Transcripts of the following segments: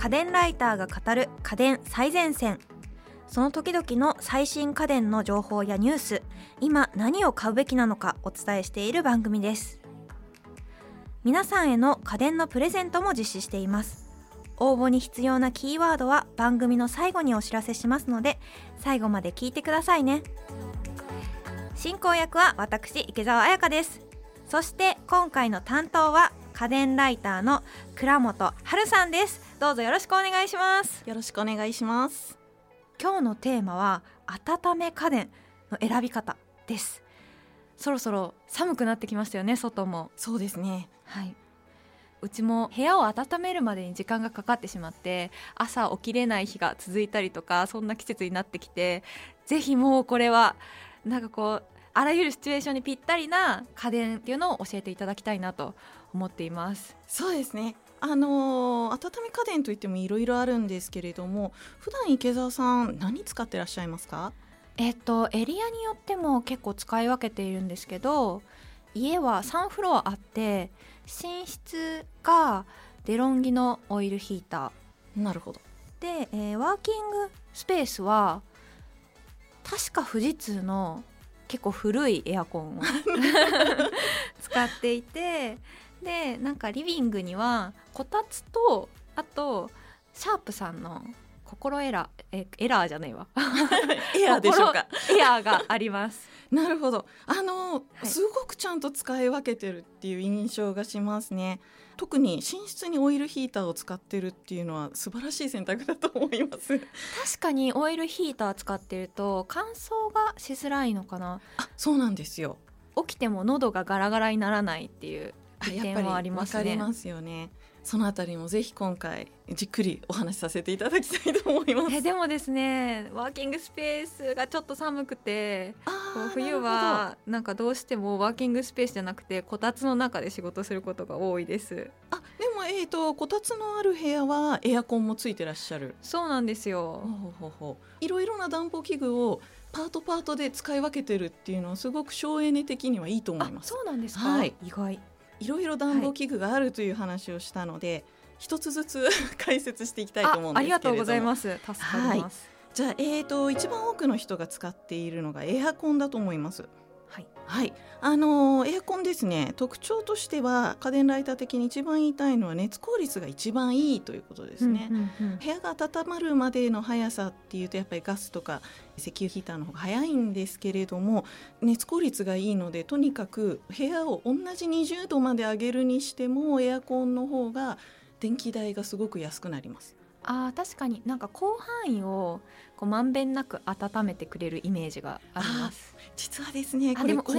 家電ライターが語る家電最前線。その時々の最新家電の情報やニュース。今何を買うべきなのかお伝えしている番組です。皆さんへの家電のプレゼントも実施しています。応募に必要なキーワードは番組の最後にお知らせしますので最後まで聞いてくださいね。進行役は私池澤彩香です。そして今回の担当は家電ライターの倉本春さんです。どうぞよろしくお願いします。よろしくお願いします。今日のテーマは温め家電の選び方です。そろそろ寒くなってきましたよね外も。そうですね。はい。うちも部屋を温めるまでに時間がかかってしまって朝起きれない日が続いたりとかそんな季節になってきてぜひもうこれはなんかこうあらゆるシチュエーションにぴったりな家電っていうのを教えていただきたいなと思っています。そうですねあのー、温め家電といってもいろいろあるんですけれども普段池澤さん何使ってらっしゃいますか？えっとエリアによっても結構使い分けているんですけど家は3フロアあって寝室がデロンギのオイルヒーター。なるほど。で、えー、ワーキングスペースは確か富士通の結構古いエアコンを 使っていてでなんかリビングにはこたつとあとシャープさんの心エラーえエラーじゃないわ。エアーでしょうか。エアーがあります。なるほど。あの、はい、すごくちゃんと使い分けてるっていう印象がしますね。特に寝室にオイルヒーターを使ってるっていうのは素晴らしい選択だと思います。確かにオイルヒーター使ってると乾燥がしづらいのかな。あそうなんですよ。起きても喉がガラガラになならいっていう。利点はありますね。わかりますよね。そのあたりもぜひ今回じっくりお話しさせていただきたいと思います。えでもですねワーキングスペースがちょっと寒くて冬はなんかどうしてもワーキングスペースじゃなくてこたつの中で仕事することが多いです。あでもえっ、ー、とこたつのある部屋はエアコンもついてらっしゃる。そうなんですよ。ほほほいろいろな暖房器具をパートパートで使い分けてるっていうのはすごく省エネ的にはいいと思います。そうなんですか。はい、意外。いろいろ暖房器具があるという話をしたので、はい、一つずつ 解説していきたいと思うんですけれども。ありがとうございます。助かります、はい、じゃあ、えーと、一番多くの人が使っているのがエアコンだと思いますはい、はい、あのエアコンですね。特徴としては家電ライター的に一番言いたいのは熱効率が一番いいということですね、部屋が温まるまでの速さっていうとやっぱりガスとか石油ヒーターの方が早いんですけれども熱効率がいいのでとにかく部屋を同じ20度まで上げるにしてもエアコンの方が電気代がすごく安くなります。あ確かに。なんか広範囲をこうまんべんなく温めてくれるイメージがあります。実はですねこれ広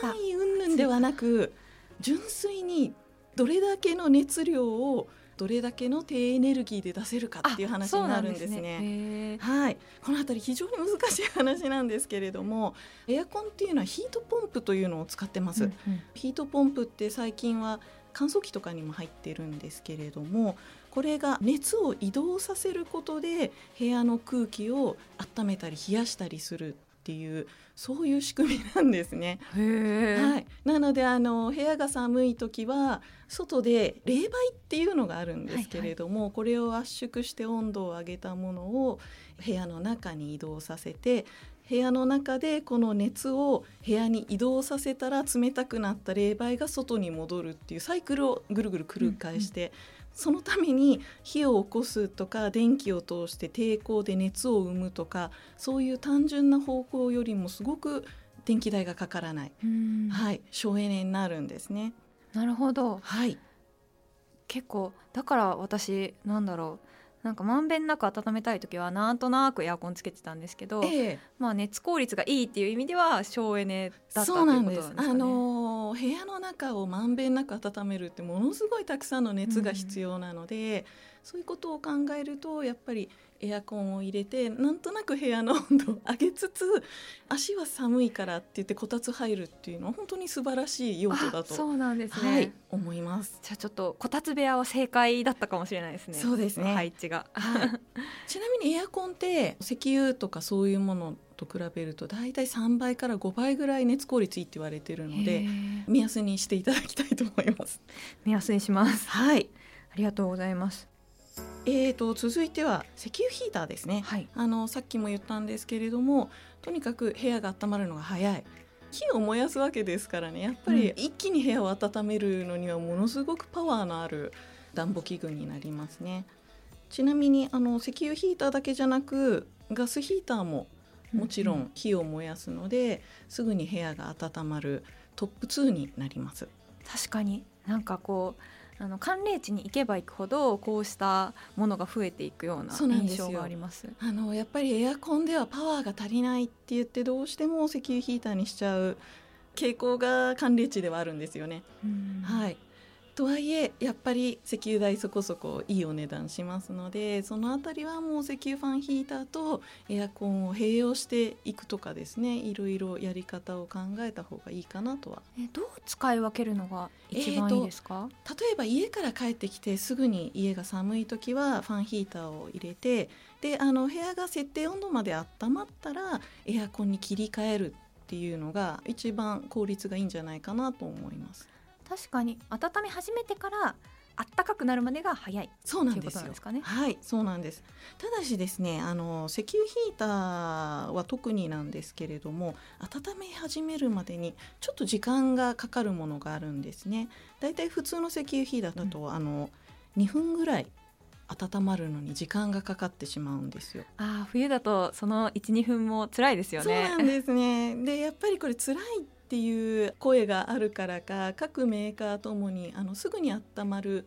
範囲云々ではなく純粋にどれだけの熱量をどれだけの低エネルギーで出せるかっていう話になるんですね。すね。はい、この辺り非常に難しい話なんですけれども、エアコンっていうのはヒートポンプというのを使ってます。うんうん、ヒートポンプって最近は乾燥機とかにも入ってるんですけれどもこれが熱を移動させることで部屋の空気を温めたり冷やしたりするっていうそういう仕組みなんですね。はい、なのであの部屋が寒い時は外で冷媒っていうのがあるんですけれども、はいはい、これを圧縮して温度を上げたものを部屋の中に移動させて部屋の中でこの熱を部屋に移動させたら冷たくなった冷媒が外に戻るっていうサイクルをぐるぐる繰り返して、うんうん、そのために火を起こすとか電気を通して抵抗で熱を生むとかそういう単純な方法よりもすごく電気代がかからない、はい、省エネになるんですね。なるほど、はい、結構だから私なんだろう。なんかまんべんなく温めたい時はなんとなくエアコンつけてたんですけど、ええ、まあ熱効率がいいっていう意味では省エネだったということなんですか、ね、あの部屋の中をまんべんなく温めるってものすごいたくさんの熱が必要なので、うん、そういうことを考えるとやっぱりエアコンを入れてなんとなく部屋の温度を上げつつ足は寒いからって言ってこたつ入るっていうのは本当に素晴らしい用途だとそうなんですね、はい、思います。じゃあちょっとこたつ部屋は正解だったかもしれないですね。そうですね。配置が、はい、ちなみにエアコンって石油とかそういうものと比べると大体3倍から5倍ぐらい熱効率いいって言われてるので目安にしていただきたいと思います。目安にします。はい。ありがとうございます。えーと、続いては石油ヒーターですね、はい、あのさっきも言ったんですけれどもとにかく部屋が温まるのが早い。火を燃やすわけですからね。やっぱり一気に部屋を温めるのにはものすごくパワーのある暖房器具になりますね。ちなみにあの石油ヒーターだけじゃなくガスヒーターももちろん火を燃やすので、すぐに部屋が温まるトップ2になります。確かに。なんかこうあの寒冷地に行けば行くほどこうしたものが増えていくような印象があります。あのやっぱりエアコンではパワーが足りないって言ってどうしても石油ヒーターにしちゃう傾向が寒冷地ではあるんですよね。はいとはいえやっぱり石油代そこそこいいお値段しますのでその辺りはもう石油ファンヒーターとエアコンを併用していくとかですねいろいろやり方を考えた方がいいかなとは。えどう使い分けるのが一番いいですか、えー、例えば家から帰ってきてすぐに家が寒い時はファンヒーターを入れてであの部屋が設定温度まで温まったらエアコンに切り替えるっていうのが一番効率がいいんじゃないかなと思います。確かに温め始めてからあったかくなるまでが早いそうなんですよかねはいそうなんですただしですねあの石油ヒーターは特になんですけれども温め始めるまでにちょっと時間がかかるものがあるんですねだいたい普通の石油ヒーターだと、うん、あの2分ぐらい温まるのに時間がかかってしまうんですよ。あ冬だとその12分も辛いですよね。そうなんですね。でやっぱりこれ辛いっていう声があるからか各メーカーともにあのすぐに温まる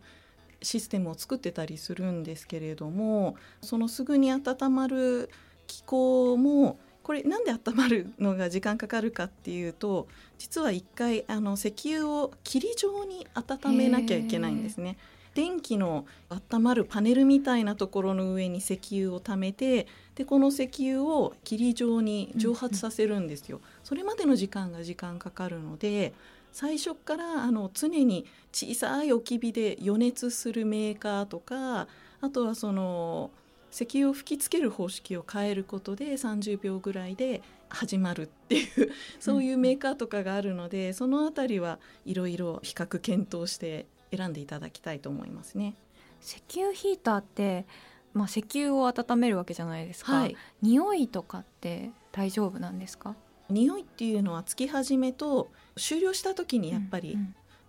システムを作ってたりするんですけれどもそのすぐに温まる機構もこれなんで温まるのが時間かかるかっていうと実は一回あの石油を霧状に温めなきゃいけないんですね。電気の温まるパネルみたいなところの上に石油を溜めてでこの石油を霧状に蒸発させるんですよ。それまでの時間が時間かかるので最初からあの常に小さい置き火で予熱するメーカーとかあとはその石油を吹きつける方式を変えることで30秒ぐらいで始まるっていうそういうメーカーとかがあるので、その辺りはいろいろ比較検討して選んでいただきたいと思いますね。石油ヒーターってまあ、石油を温めるわけじゃないですか、はい、匂いとかって大丈夫なんですか？匂いっていうのはつき始めと終了した時にやっぱり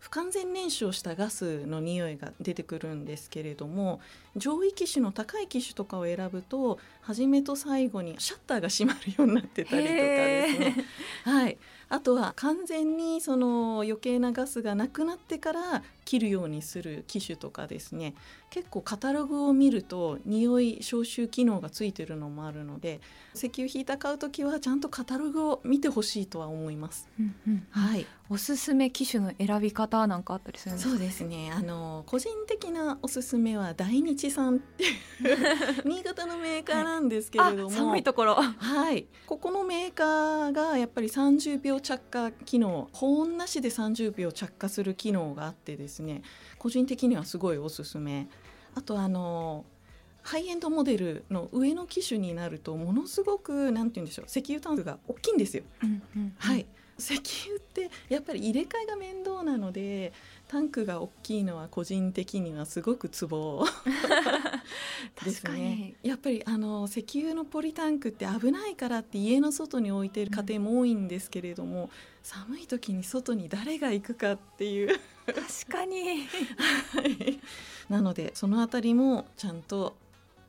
不完全燃焼したガスの匂いが出てくるんですけれども上位機種の高い機種とかを選ぶと初めと最後にシャッターが閉まるようになってたりとかですね。はい、あとは完全にその余計なガスがなくなってから切るようにする機種とかですね結構カタログを見ると匂い消臭機能がついてるのもあるので石油ヒーター買う時はちゃんとカタログを見てほしいとは思います。うんうん、はい、おすすめ機種の選び方なんかあったりするんですか？そうですね。あの個人的なおすすめは大日さんっていう 新潟のメーカーなんですけれども、はい、寒いところ。はい。ここのメーカーがやっぱり30秒着火機能保温なしで30秒着火する機能があってですね個人的にはすごいおすすめ。あとあのハイエンドモデルの上の機種になるとものすごくなんて言うんでしょう石油タンクが大きいんですよ。うんうんうん、はい。石油ってやっぱり入れ替えが面倒なのでタンクが大きいのは個人的にはすごくツボ。ですね。やっぱりあの石油のポリタンクって危ないからって家の外に置いてる家庭も多いんですけれども、うん、寒い時に外に誰が行くかっていう。確かに。なのでそのあたりもちゃんと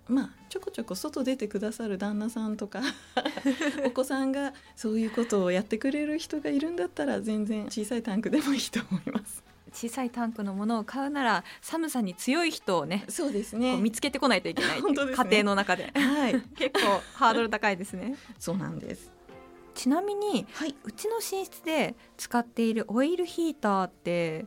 まあちょこちょこ外出てくださる旦那さんとか お子さんがそういうことをやってくれる人がいるんだったら全然小さいタンクでもいいと思います。小さいタンクのものを買うなら寒さに強い人をねそうですね。見つけてこないといけないね、家庭の中で、はい、結構ハードル高いですね。そうなんです。ちなみに、はい、うちの寝室で使っているオイルヒーターって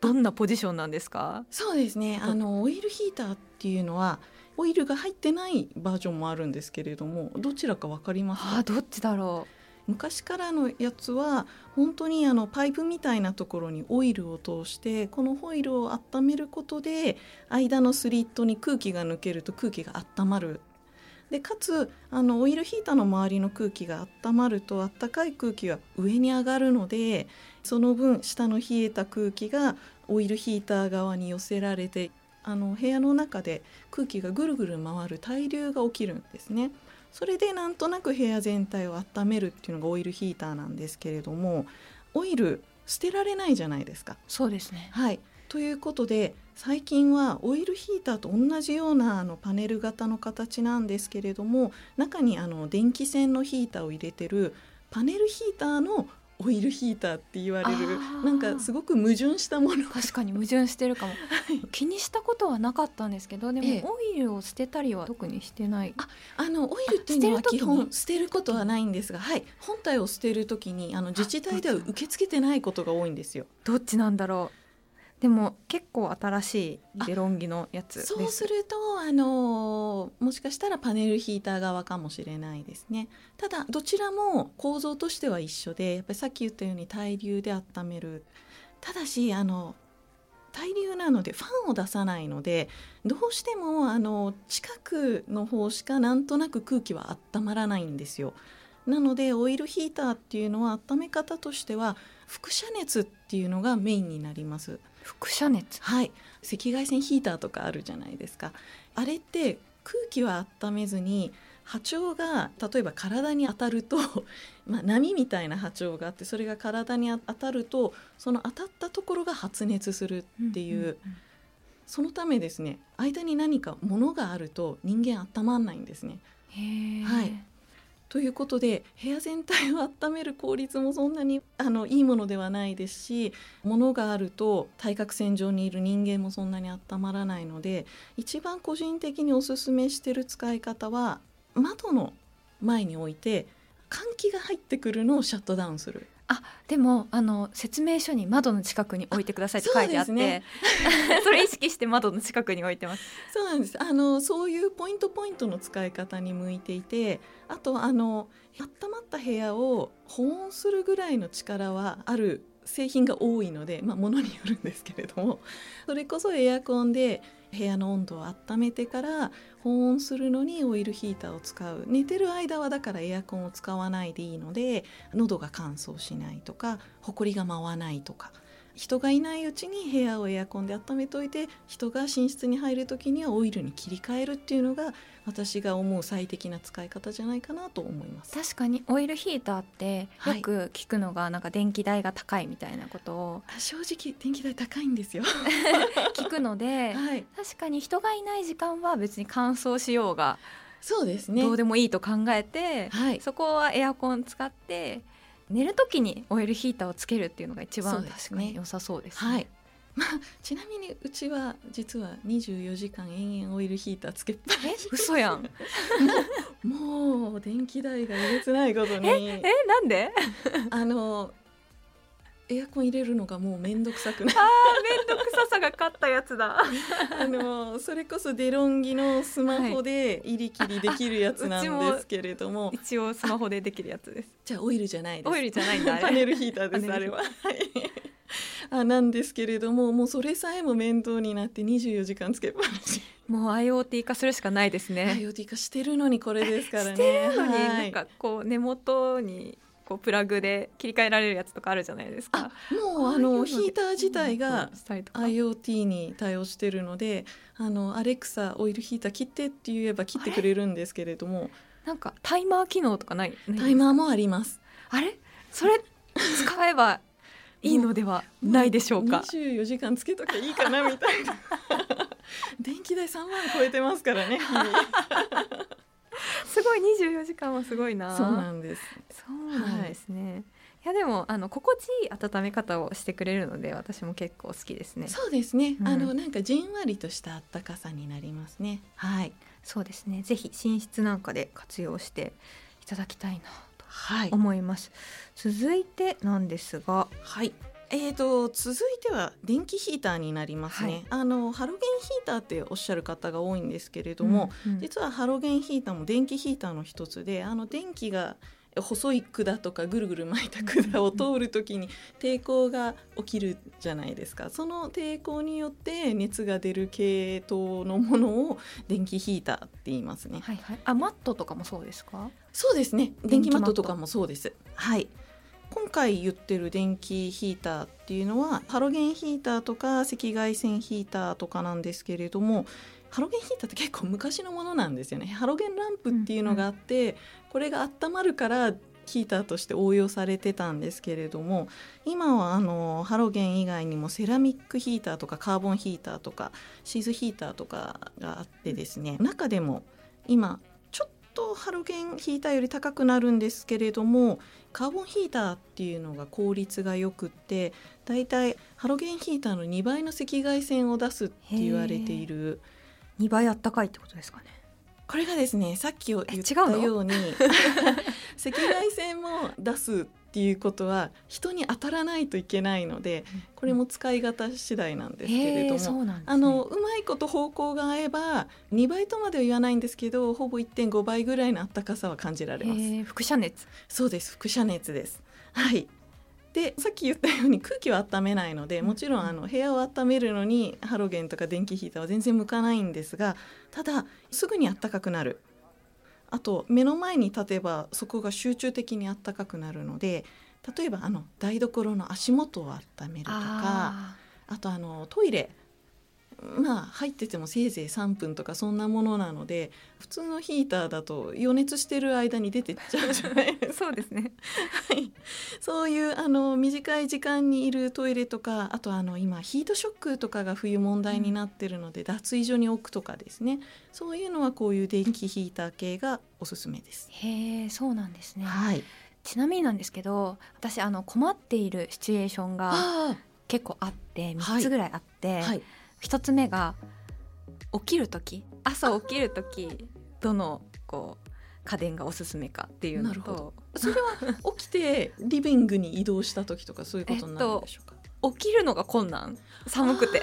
どんなポジションなんですか？そうですね。あのオイルヒーターっていうのはオイルが入ってないバージョンもあるんですけれどもどちらかわかりますあどっちだろう昔からのやつは本当にあのパイプみたいなところにオイルを通してこのホイルを温めることで間のスリットに空気が抜けると空気が温まるでかつあのオイルヒーターの周りの空気が温まるとあったかい空気は上に上がるのでその分下の冷えた空気がオイルヒーター側に寄せられてあの部屋の中で空気がぐるぐる回る対流が起きるんですね。それでなんとなく部屋全体を温めるっていうのがオイルヒーターなんですけれどもオイル捨てられないじゃないですか。そうですねはいということで最近はオイルヒーターと同じようなあのパネル型の形なんですけれども中にあの電気線のヒーターを入れてるパネルヒーターのオイルヒーターって言われるなんかすごく矛盾したもの。確かに矛盾してるかも、はい、気にしたことはなかったんですけどでも、オイルを捨てたりは特にしてない。ああのオイルっていうのは基本捨てることはないんですが、はい、本体を捨てる時にあの自治体では受け付けてないことが多いんですよ。どっちなんだろうでも結構新しいデロンギのやつそうするとあのもしかしたらパネルヒーター側かもしれないですねただどちらも構造としては一緒でやっぱりさっき言ったように対流で温めるただしあの対流なのでファンを出さないのでどうしてもあの近くの方しかなんとなく空気は温まらないんですよ。なのでオイルヒーターっていうのは温め方としては輻射熱っていうのがメインになります。輻射熱。はい。赤外線ヒーターとかあるじゃないですか。あれって空気は温めずに波長が例えば体に当たると、まあ、波みたいな波長があってそれが体に当たるとその当たったところが発熱するっていううんうんうん、そのためですね間に何か物があると人間温まんないんですね。はい、ということで部屋全体を温める効率もそんなに あのいいものではないですし物があると対角線上にいる人間もそんなに温まらないので一番個人的におすすめしてる使い方は窓の前に置いて換気が入ってくるのをシャットダウンする。あでもあの説明書に窓の近くに置いてくださいって書いてあって。そ,、ね、それ意識して窓の近くに置いてます。そうなんです。あのそういうポイントポイントの使い方に向いていてあとあの温まった部屋を保温するぐらいの力はある製品が多いので、まあ、ものによるんですけれどもそれこそエアコンで部屋の温度を温めてから保温するのにオイルヒーターを使う。寝てる間はだからエアコンを使わないでいいので喉が乾燥しないとかほこりが舞わないとか。人がいないうちに部屋をエアコンで温めておいて人が寝室に入る時にはオイルに切り替えるっていうのが私が思う最適な使い方じゃないかなと思います。確かにオイルヒーターってよく聞くのがなんか電気代が高いみたいなことを、はい、正直電気代高いんですよ。聞くので、はい、確かに人がいない時間は別に乾燥しようがそうですね。どうでもいいと考えて、はい、そこはエアコン使って寝る時にオイルヒーターをつけるっていうのが一番確かに良さそうです、ね、はい。まあ、ちなみにうちは実は24時間延々オイルヒーターつけっぱなし。嘘やん。もう電気代がえげつないことに。えなんで？あのエアコン入れるのがもう面倒くさくなあ面倒くささが勝ったやつだ。あのそれこそデロンギのスマホで入り切りできるやつなんですけれども、はい、一応スマホでできるやつです。じゃあオイルじゃないです。オイルじゃないんだパネルヒーターですあれは。あなんですけれどももうそれさえも面倒になって24時間つけっぱなし。もう IoT 化するしかないですね。IoT 化してるのにこれですからね。してるのに、はい、なんかこう根元にこうプラグで切り替えられるやつとかあるじゃないですか。もうあのヒーター自体が IoT に対応してるので、あのアレクサオイルヒーター切ってって言えば切ってくれるんですけれども、なんかタイマー機能とかない？タイマーもあります。あれ？それ使えばいいのではないでしょうか。二十四時間つけときゃいいかなみたいな。電気代三万超えてますからね。すごい24時間はすごいな。そうなんです。そうなんですね、はい、いやでもあの心地いい温め方をしてくれるので私も結構好きですね。そうですね、うん、あのなんかじんわりとした温かさになりますね。はい。そうですね。ぜひ寝室なんかで活用していただきたいなと思います、はい、続いてなんですがはいえーと、続いては電気ヒーターになりますね、はい、あのハロゲンヒーターっておっしゃる方が多いんですけれども、うんうん、実はハロゲンヒーターも電気ヒーターの一つであの電気が細い管とかぐるぐる巻いた管を通る時に抵抗が起きるじゃないですか。その抵抗によって熱が出る系統のものを電気ヒーターって言いますね。はいはい、あマットとかもそうですか？そうですね。電気マットとかもそうです。はい今回言ってる電気ヒーターっていうのはハロゲンヒーターとか赤外線ヒーターとかなんですけれどもハロゲンヒーターって結構昔のものなんですよね。ハロゲンランプっていうのがあって、うんうん、これが温まるからヒーターとして応用されてたんですけれども今はあのハロゲン以外にもセラミックヒーターとかカーボンヒーターとかシーズヒーターとかがあってですね中でも今とハロゲンヒーターより高くなるんですけれどもカーボンヒーターっていうのが効率がよくってだいたいハロゲンヒーターの2倍の赤外線を出すって言われている。2倍あったかいってことですかね。これがですねさっき言ったように赤外線も出すっていうことは人に当たらないといけないのでこれも使い方次第なんですけれども、ね、あのうまいこと方向が合えば2倍とまでは言わないんですけどほぼ1.5倍ぐらいの暖かさは感じられます。輻射熱。そうです。輻射熱です。はい。でさっき言ったように空気を温めないのでもちろんあの部屋を温めるのにハロゲンとか電気ヒーターは全然向かないんですがただすぐに暖かくなる。あと目の前に立てばそこが集中的に暖かくなるので例えばあの台所の足元を温めるとかあとあのトイレまあ入っててもせいぜい3分とかそんなものなので普通のヒーターだと予熱してる間に出てっちゃうじゃないですか。そうですね、はい、そういうあの短い時間にいるトイレとかあとあの今ヒートショックとかが冬問題になってるので、うん、脱衣所に置くとかですね。そういうのはこういう電気ヒーター系がおすすめです。へえそうなんですね、はい、ちなみになんですけど私あの困っているシチュエーションが結構あって3つぐらいあって。はいはい一つ目が起きる時。朝起きる時どのこう家電がおすすめかっていうのと。それは 起きてリビングに移動した時とかそういうことになるんでしょうか、えっと、起きるのが困難。寒くて。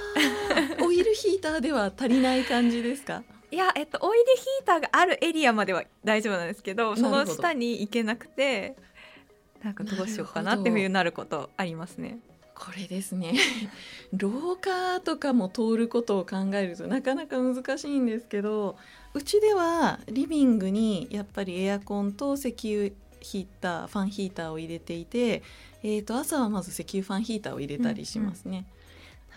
オイルヒーターでは足りない感じですか？いや、えっと、オイルヒーターがあるエリアまでは大丈夫なんですけど。その下に行けなくてなんかどうしようかなっていうふうになることありますね。これですね。廊下とかも通ることを考えるとなかなか難しいんですけどうちではリビングにやっぱりエアコンと石油ヒーターファンヒーターを入れていて、えー、と朝はまず石油ファンヒーターを入れたりしますね。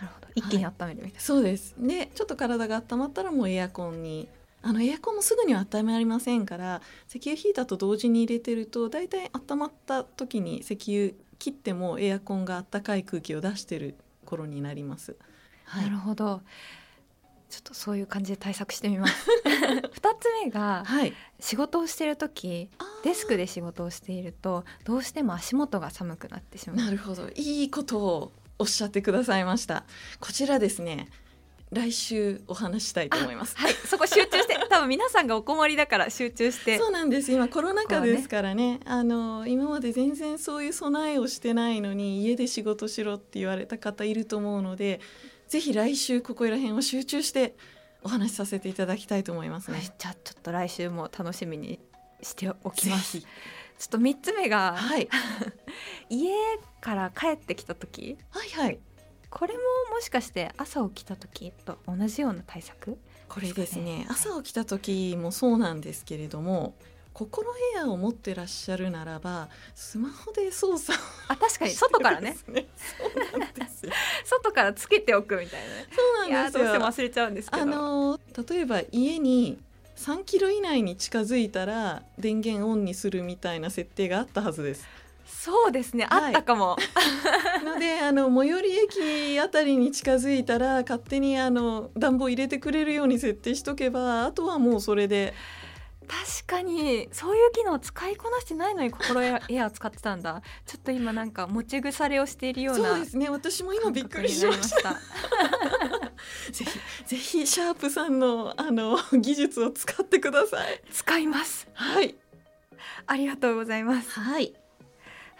うんうん、なるほど。一気に温めるみたいな、はい、そうです。でちょっと体が温まったらもうエアコンに。あのエアコンもすぐには温まりませんから石油ヒーターと同時に入れてると大体温まった時に石油切ってもエアコンが暖かい空気を出してる頃になります。はい、なるほど。ちょっとそういう感じで対策してみます。2つ目が、はい、仕事をしている時デスクで仕事をしているとどうしても足元が寒くなってしまう。なるほど。いいことをおっしゃってくださいました。こちらですね来週お話したいと思います。はい、そこ集中して。多分皆さんがお困りだから集中して。そうなんです。今コロナ禍ですからね、ね、あの今まで全然そういう備えをしてないのに家で仕事しろって言われた方いると思うのでぜひ来週ここら辺を集中してお話しさせていただきたいと思いますね。じゃあちょっと来週も楽しみにしておきます。ちょっと三つ目が、はい、家から帰ってきた時。はいはいこれももしかして朝起きた時と同じような対策？これですね。朝起きた時もそうなんですけれども心エアを持ってらっしゃるならばスマホで操作あ確かに。外からね。外からつけておくみたいなね。そうなんですよ。どうしても忘れちゃうんですあの例えば家に3キロ以内に近づいたら電源オンにするみたいな設定があったはずですそうですね、はい、あったかも。のであの最寄り駅あたりに近づいたら勝手にあの暖房入れてくれるように設定しとけばあとはもうそれで。確かにそういう機能使いこなしてないのに心エア 使ってたんだ。ちょっと今なんか持ち腐れをしているようなそうですね。私も今びっくりしました。ぜひぜひシャープさんのあの技術を使ってください。使います。はい。ありがとうございます。はい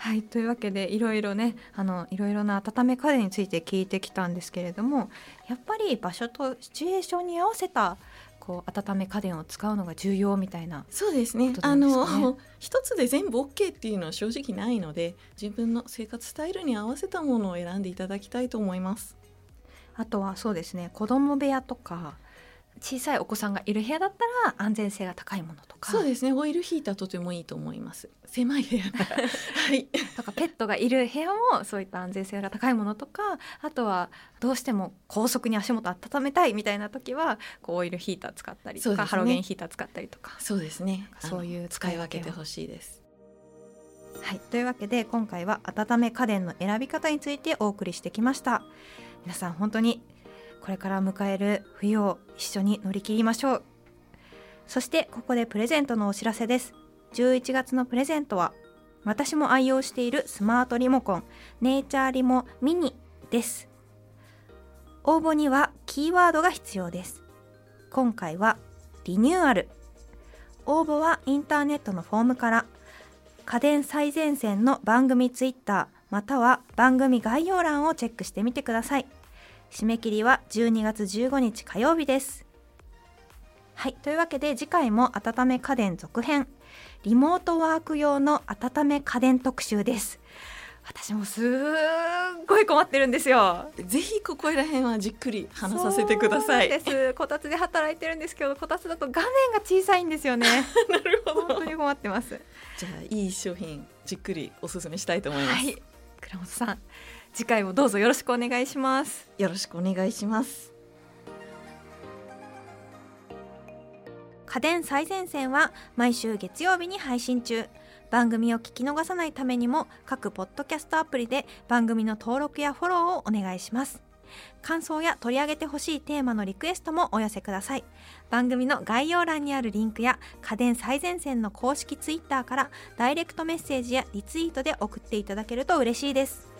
はいというわけでいろいろねあのいろいろな温め家電について聞いてきたんですけれどもやっぱり場所とシチュエーションに合わせたこう温め家電を使うのが重要みたいなそうですね、ね、あの 一つで全部 OK っていうのは正直ないので自分の生活スタイルに合わせたものを選んでいただきたいと思います。あとはそうですね子供部屋とか小さいお子さんがいる部屋だったら安全性が高いものとか。そうですね。オイルヒーターとてもいいと思います。狭い部屋 はい。とかペットがいる部屋もそういった安全性が高いものとかあとはどうしても高速に足元温めたいみたいな時はこうオイルヒーター使ったりとか、ね、ハロゲンヒーター使ったりとか。そうですね。そういう使い分けてほしいです。はい、というわけで今回は温め家電の選び方についてお送りしてきました。皆さん本当にこれから迎える冬を一緒に乗り切りましょう。そしてここでプレゼントのお知らせです。11月のプレゼントは私も愛用しているスマートリモコンネイチャーリモミニです。応募にはキーワードが必要です。今回はリニューアル。応募はインターネットのフォームから。家電最前線の番組ツイッターまたは番組概要欄をチェックしてみてください。締め切りは12月15日火曜日です。はいというわけで次回も温め家電続編。リモートワーク用の温め家電特集です。私もすっごい困ってるんですよ。ぜひここら辺はじっくり話させてください。です。こたつで働いてるんですけどこたつだと画面が小さいんですよね。なるほど。本当に困ってます。じゃあいい商品じっくりお勧めしたいと思います、はい、倉本さん次回もどうぞよろしくお願いします。よろしくお願いします。家電最前線は毎週月曜日に配信中。番組を聞き逃さないためにも各ポッドキャストアプリで番組の登録やフォローをお願いします。感想や取り上げてほしいテーマのリクエストもお寄せください。番組の概要欄にあるリンクや家電最前線の公式ツイッターからダイレクトメッセージやリツイートで送っていただけると嬉しいです